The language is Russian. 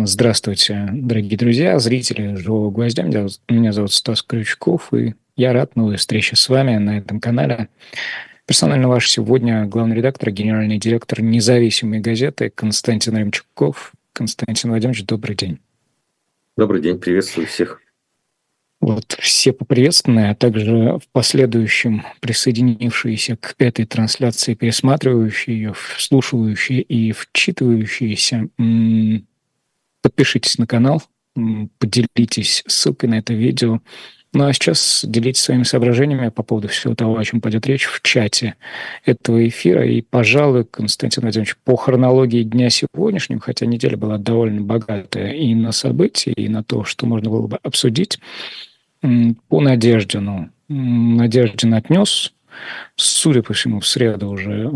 Здравствуйте, дорогие друзья, зрители «Живого гвоздя». Меня зовут, меня зовут Стас Крючков, и я рад новой встрече с вами на этом канале. Персонально ваш сегодня главный редактор, генеральный директор независимой газеты Константин Ремчуков. Константин Владимирович, добрый день. Добрый день, приветствую всех. Вот все поприветственные, а также в последующем присоединившиеся к этой трансляции, пересматривающие ее, вслушивающие и вчитывающиеся. Подпишитесь на канал, поделитесь ссылкой на это видео. Ну а сейчас делитесь своими соображениями по поводу всего того, о чем пойдет речь в чате этого эфира. И, пожалуй, Константин Владимирович, по хронологии дня сегодняшнего, хотя неделя была довольно богатая и на события, и на то, что можно было бы обсудить, по Надеждину. Надеждин отнес, судя по всему, в среду уже